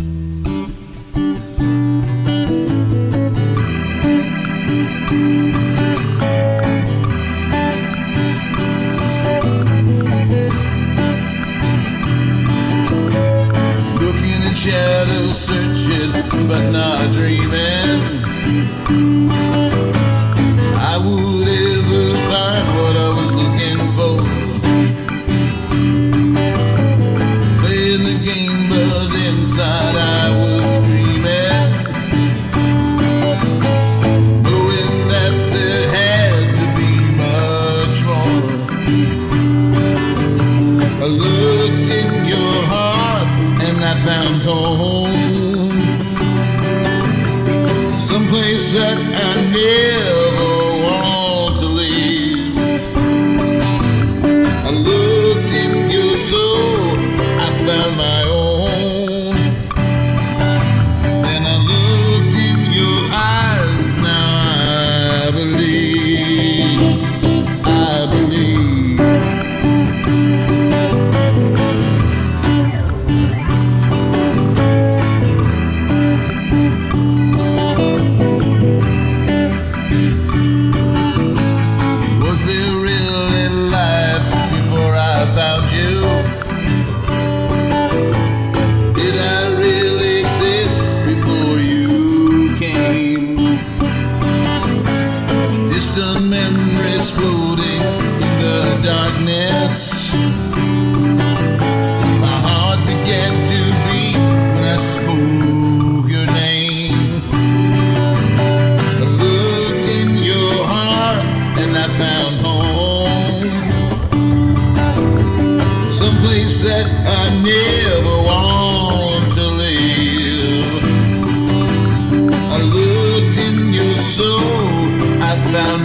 Looking in shadows searching, but not dreaming. looked in your heart and I found home. Someplace that I never My heart began to beat when I spoke your name. I looked in your heart and I found home. Someplace that I never want to leave. I looked in your soul, I found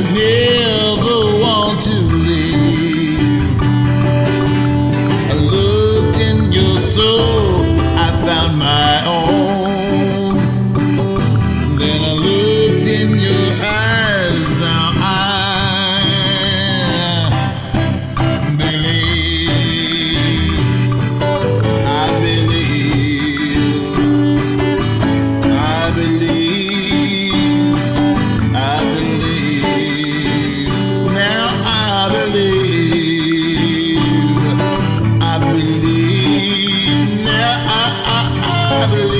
Janeiro. Travel